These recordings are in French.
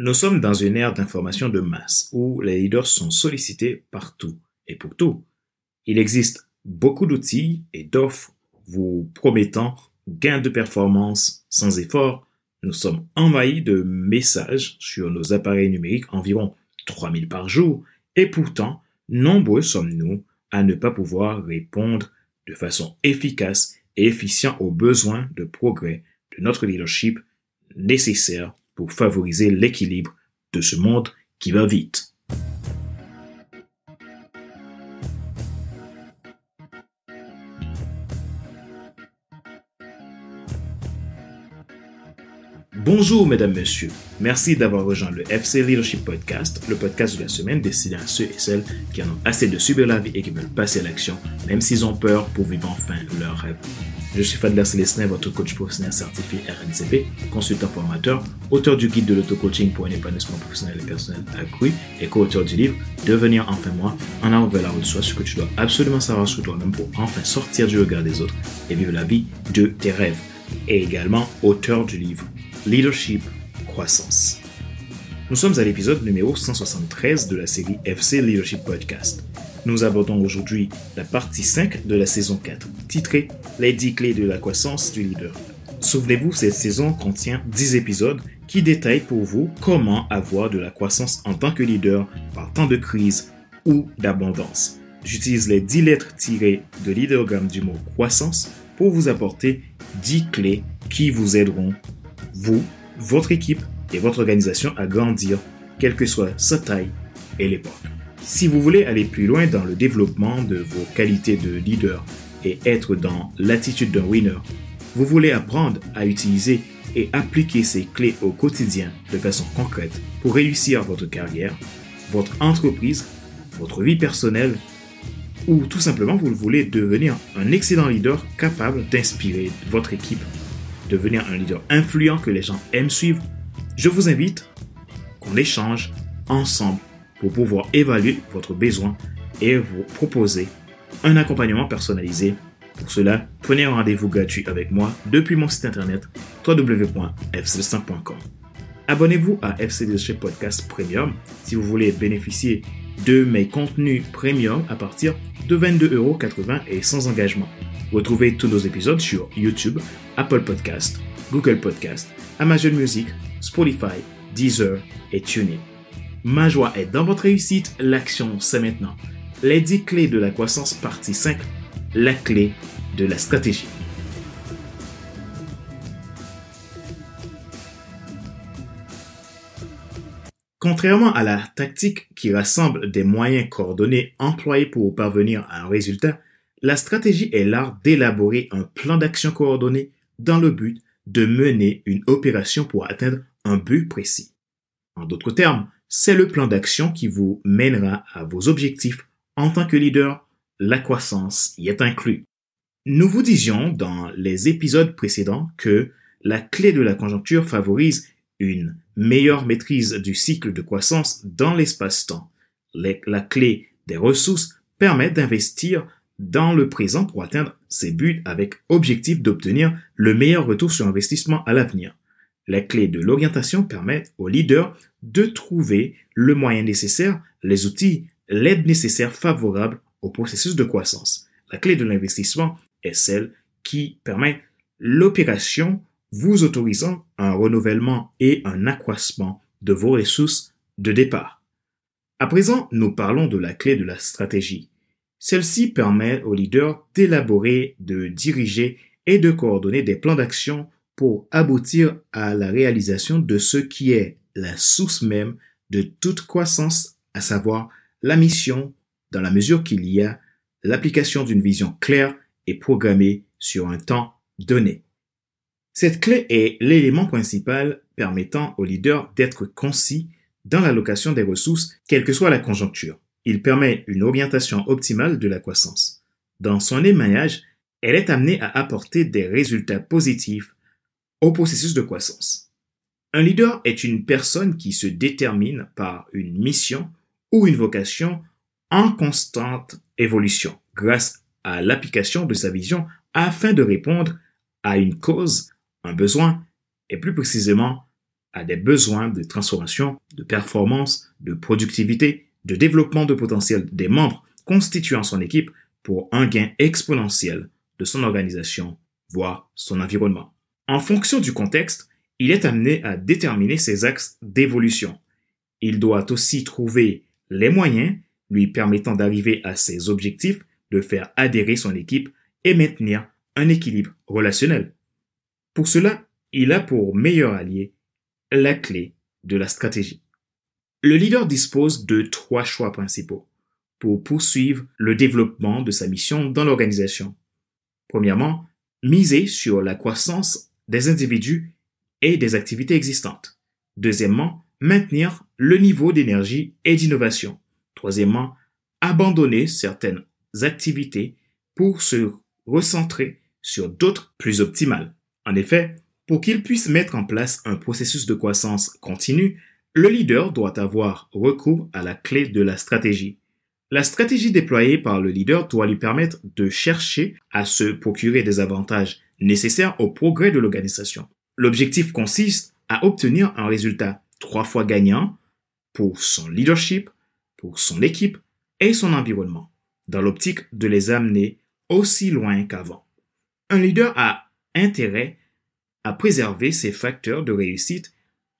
Nous sommes dans une ère d'information de masse où les leaders sont sollicités partout et pour tout. Il existe beaucoup d'outils et d'offres vous promettant gain de performance sans effort. Nous sommes envahis de messages sur nos appareils numériques, environ 3000 par jour, et pourtant, nombreux sommes-nous à ne pas pouvoir répondre de façon efficace et efficiente aux besoins de progrès de notre leadership nécessaire pour favoriser l'équilibre de ce monde qui va vite. Bonjour mesdames, messieurs. Merci d'avoir rejoint le FC Leadership Podcast, le podcast de la semaine destiné à ceux et celles qui en ont assez de subir la vie et qui veulent passer à l'action, même s'ils ont peur pour vivre enfin leur rêve. Je suis Fadler Célestin, votre coach professionnel certifié RNCP, consultant formateur, auteur du guide de l'auto-coaching pour un épanouissement professionnel et personnel accru et co-auteur du livre Devenir enfin moi, en avant vers la route ce que tu dois absolument savoir sur toi-même pour enfin sortir du regard des autres et vivre la vie de tes rêves. Et également auteur du livre Leadership, croissance. Nous sommes à l'épisode numéro 173 de la série FC Leadership Podcast. Nous abordons aujourd'hui la partie 5 de la saison 4, titrée Les 10 clés de la croissance du leader. Souvenez-vous, cette saison contient 10 épisodes qui détaillent pour vous comment avoir de la croissance en tant que leader par temps de crise ou d'abondance. J'utilise les 10 lettres tirées de l'idéogramme du mot croissance pour vous apporter 10 clés qui vous aideront vous, votre équipe et votre organisation à grandir, quelle que soit sa taille et l'époque. Si vous voulez aller plus loin dans le développement de vos qualités de leader et être dans l'attitude d'un winner, vous voulez apprendre à utiliser et appliquer ces clés au quotidien de façon concrète pour réussir votre carrière, votre entreprise, votre vie personnelle ou tout simplement vous voulez devenir un excellent leader capable d'inspirer votre équipe devenir un leader influent que les gens aiment suivre, je vous invite qu'on échange ensemble pour pouvoir évaluer votre besoin et vous proposer un accompagnement personnalisé. Pour cela, prenez un rendez-vous gratuit avec moi depuis mon site internet www.fc5.com. Abonnez-vous à FC Podcast Premium si vous voulez bénéficier de mes contenus premium à partir de 22,80€ et sans engagement. Retrouvez tous nos épisodes sur YouTube, Apple Podcast, Google Podcast, Amazon Music, Spotify, Deezer et TuneIn. Ma joie est dans votre réussite, l'action c'est maintenant. Les 10 clés de la croissance partie 5, la clé de la stratégie. Contrairement à la tactique qui rassemble des moyens coordonnés employés pour parvenir à un résultat, la stratégie est l'art d'élaborer un plan d'action coordonné dans le but de mener une opération pour atteindre un but précis. En d'autres termes, c'est le plan d'action qui vous mènera à vos objectifs en tant que leader. La croissance y est inclus. Nous vous disions dans les épisodes précédents que la clé de la conjoncture favorise une meilleure maîtrise du cycle de croissance dans l'espace-temps. La clé des ressources permet d'investir dans le présent pour atteindre ses buts avec objectif d'obtenir le meilleur retour sur investissement à l'avenir. La clé de l'orientation permet au leader de trouver le moyen nécessaire, les outils, l'aide nécessaire favorable au processus de croissance. La clé de l'investissement est celle qui permet l'opération vous autorisant un renouvellement et un accroissement de vos ressources de départ. À présent, nous parlons de la clé de la stratégie. Celle-ci permet aux leaders d'élaborer, de diriger et de coordonner des plans d'action pour aboutir à la réalisation de ce qui est la source même de toute croissance, à savoir la mission, dans la mesure qu'il y a l'application d'une vision claire et programmée sur un temps donné. Cette clé est l'élément principal permettant aux leaders d'être concis dans l'allocation des ressources, quelle que soit la conjoncture. Il permet une orientation optimale de la croissance. Dans son émaillage, elle est amenée à apporter des résultats positifs au processus de croissance. Un leader est une personne qui se détermine par une mission ou une vocation en constante évolution grâce à l'application de sa vision afin de répondre à une cause, un besoin et plus précisément a des besoins de transformation, de performance, de productivité, de développement de potentiel des membres constituant son équipe pour un gain exponentiel de son organisation, voire son environnement. En fonction du contexte, il est amené à déterminer ses axes d'évolution. Il doit aussi trouver les moyens lui permettant d'arriver à ses objectifs, de faire adhérer son équipe et maintenir un équilibre relationnel. Pour cela, il a pour meilleur allié la clé de la stratégie. Le leader dispose de trois choix principaux pour poursuivre le développement de sa mission dans l'organisation. Premièrement, miser sur la croissance des individus et des activités existantes. Deuxièmement, maintenir le niveau d'énergie et d'innovation. Troisièmement, abandonner certaines activités pour se recentrer sur d'autres plus optimales. En effet, pour qu'il puisse mettre en place un processus de croissance continue, le leader doit avoir recours à la clé de la stratégie. La stratégie déployée par le leader doit lui permettre de chercher à se procurer des avantages nécessaires au progrès de l'organisation. L'objectif consiste à obtenir un résultat trois fois gagnant pour son leadership, pour son équipe et son environnement, dans l'optique de les amener aussi loin qu'avant. Un leader a intérêt à préserver ses facteurs de réussite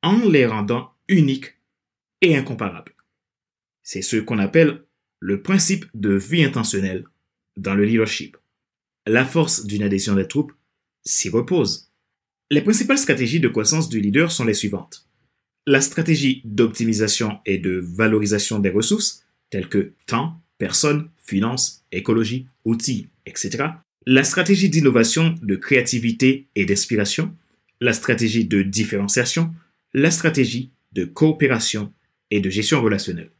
en les rendant uniques et incomparables. C'est ce qu'on appelle le principe de vie intentionnelle dans le leadership. La force d'une adhésion des troupes s'y repose. Les principales stratégies de croissance du leader sont les suivantes. La stratégie d'optimisation et de valorisation des ressources, telles que temps, personnes, finances, écologie, outils, etc. La stratégie d'innovation, de créativité et d'inspiration. La stratégie de différenciation. La stratégie de coopération et de gestion relationnelle.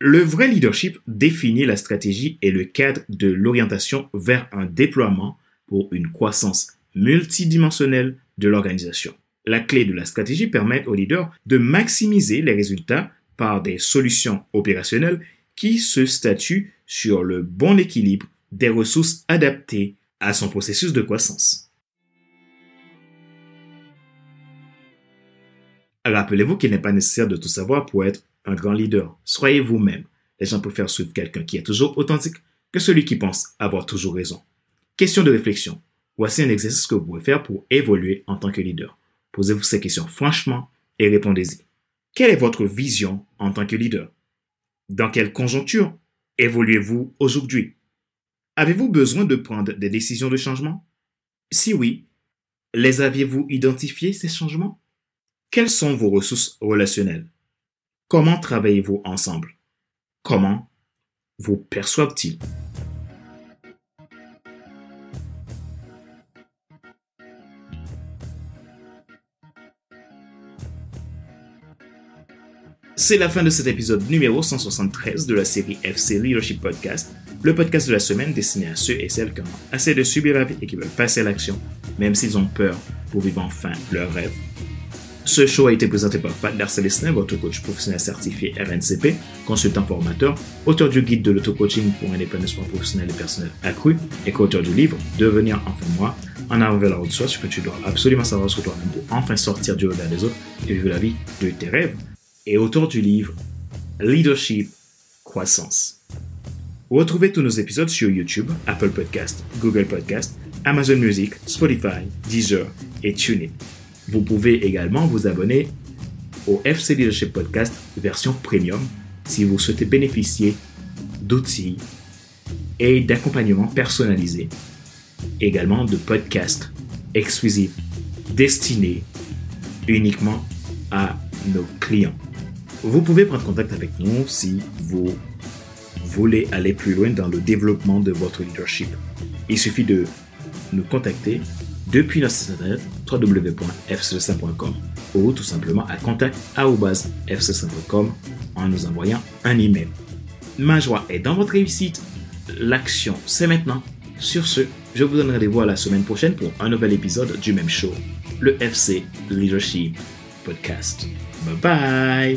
Le vrai leadership définit la stratégie et le cadre de l'orientation vers un déploiement pour une croissance multidimensionnelle de l'organisation. La clé de la stratégie permet au leader de maximiser les résultats par des solutions opérationnelles qui se statuent sur le bon équilibre des ressources adaptées à son processus de croissance. Rappelez-vous qu'il n'est pas nécessaire de tout savoir pour être un grand leader. Soyez vous-même. Les gens préfèrent suivre quelqu'un qui est toujours authentique que celui qui pense avoir toujours raison. Question de réflexion. Voici un exercice que vous pouvez faire pour évoluer en tant que leader. Posez-vous ces questions franchement et répondez-y. Quelle est votre vision en tant que leader? Dans quelle conjoncture évoluez-vous aujourd'hui? Avez-vous besoin de prendre des décisions de changement? Si oui, les aviez-vous identifiés, ces changements? Quelles sont vos ressources relationnelles? Comment travaillez-vous ensemble? Comment vous perçoivent-ils? C'est la fin de cet épisode numéro 173 de la série FC Leadership Podcast, le podcast de la semaine destiné à ceux et celles qui ont assez de subir la vie et qui veulent passer à l'action, même s'ils ont peur pour vivre enfin leur rêve. Ce show a été présenté par Pat Darcelestin, votre coach professionnel certifié RNCP, consultant formateur, auteur du guide de l'auto-coaching pour un épanouissement professionnel et personnel accru et co-auteur du livre Devenir enfin moi, en avant vers la route soi, ce que tu dois absolument savoir sur toi-même pour enfin sortir du regard des autres et vivre la vie de tes rêves et auteur du livre Leadership Croissance. Retrouvez tous nos épisodes sur YouTube, Apple Podcast, Google Podcast, Amazon Music, Spotify, Deezer et TuneIn. Vous pouvez également vous abonner au FC Leadership Podcast version premium si vous souhaitez bénéficier d'outils et d'accompagnement personnalisé, également de podcasts exclusifs destinés uniquement à nos clients. Vous pouvez prendre contact avec nous si vous voulez aller plus loin dans le développement de votre leadership. Il suffit de nous contacter depuis notre site internet www.fc5.com ou tout simplement à contact.fc5.com en nous envoyant un email. Ma joie est dans votre réussite. L'action, c'est maintenant. Sur ce, je vous donne rendez-vous à la semaine prochaine pour un nouvel épisode du même show, le FC Leadership Podcast. Bye bye